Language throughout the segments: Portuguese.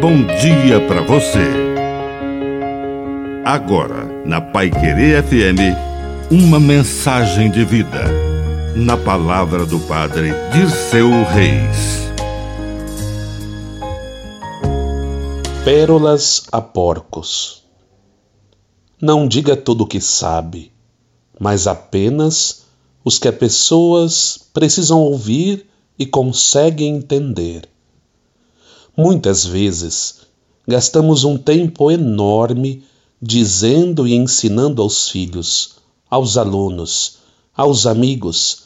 bom dia para você. Agora, na Pai Querer FM, uma mensagem de vida. Na palavra do Padre Dirceu Reis. Pérolas a porcos. Não diga tudo o que sabe, mas apenas os que as pessoas precisam ouvir e conseguem entender. Muitas vezes gastamos um tempo enorme dizendo e ensinando aos filhos, aos alunos, aos amigos,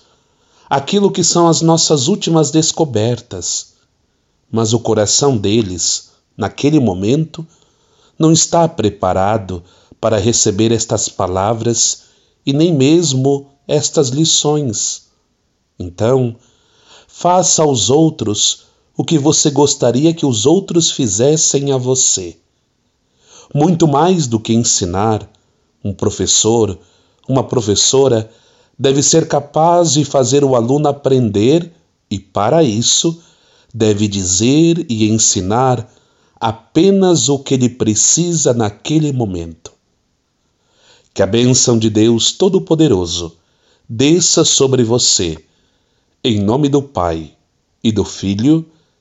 aquilo que são as nossas últimas descobertas, mas o coração deles, naquele momento, não está preparado para receber estas palavras e nem mesmo estas lições. Então, faça aos outros o que você gostaria que os outros fizessem a você. Muito mais do que ensinar, um professor, uma professora deve ser capaz de fazer o aluno aprender e, para isso, deve dizer e ensinar apenas o que ele precisa naquele momento. Que a bênção de Deus Todo-Poderoso desça sobre você, em nome do Pai e do Filho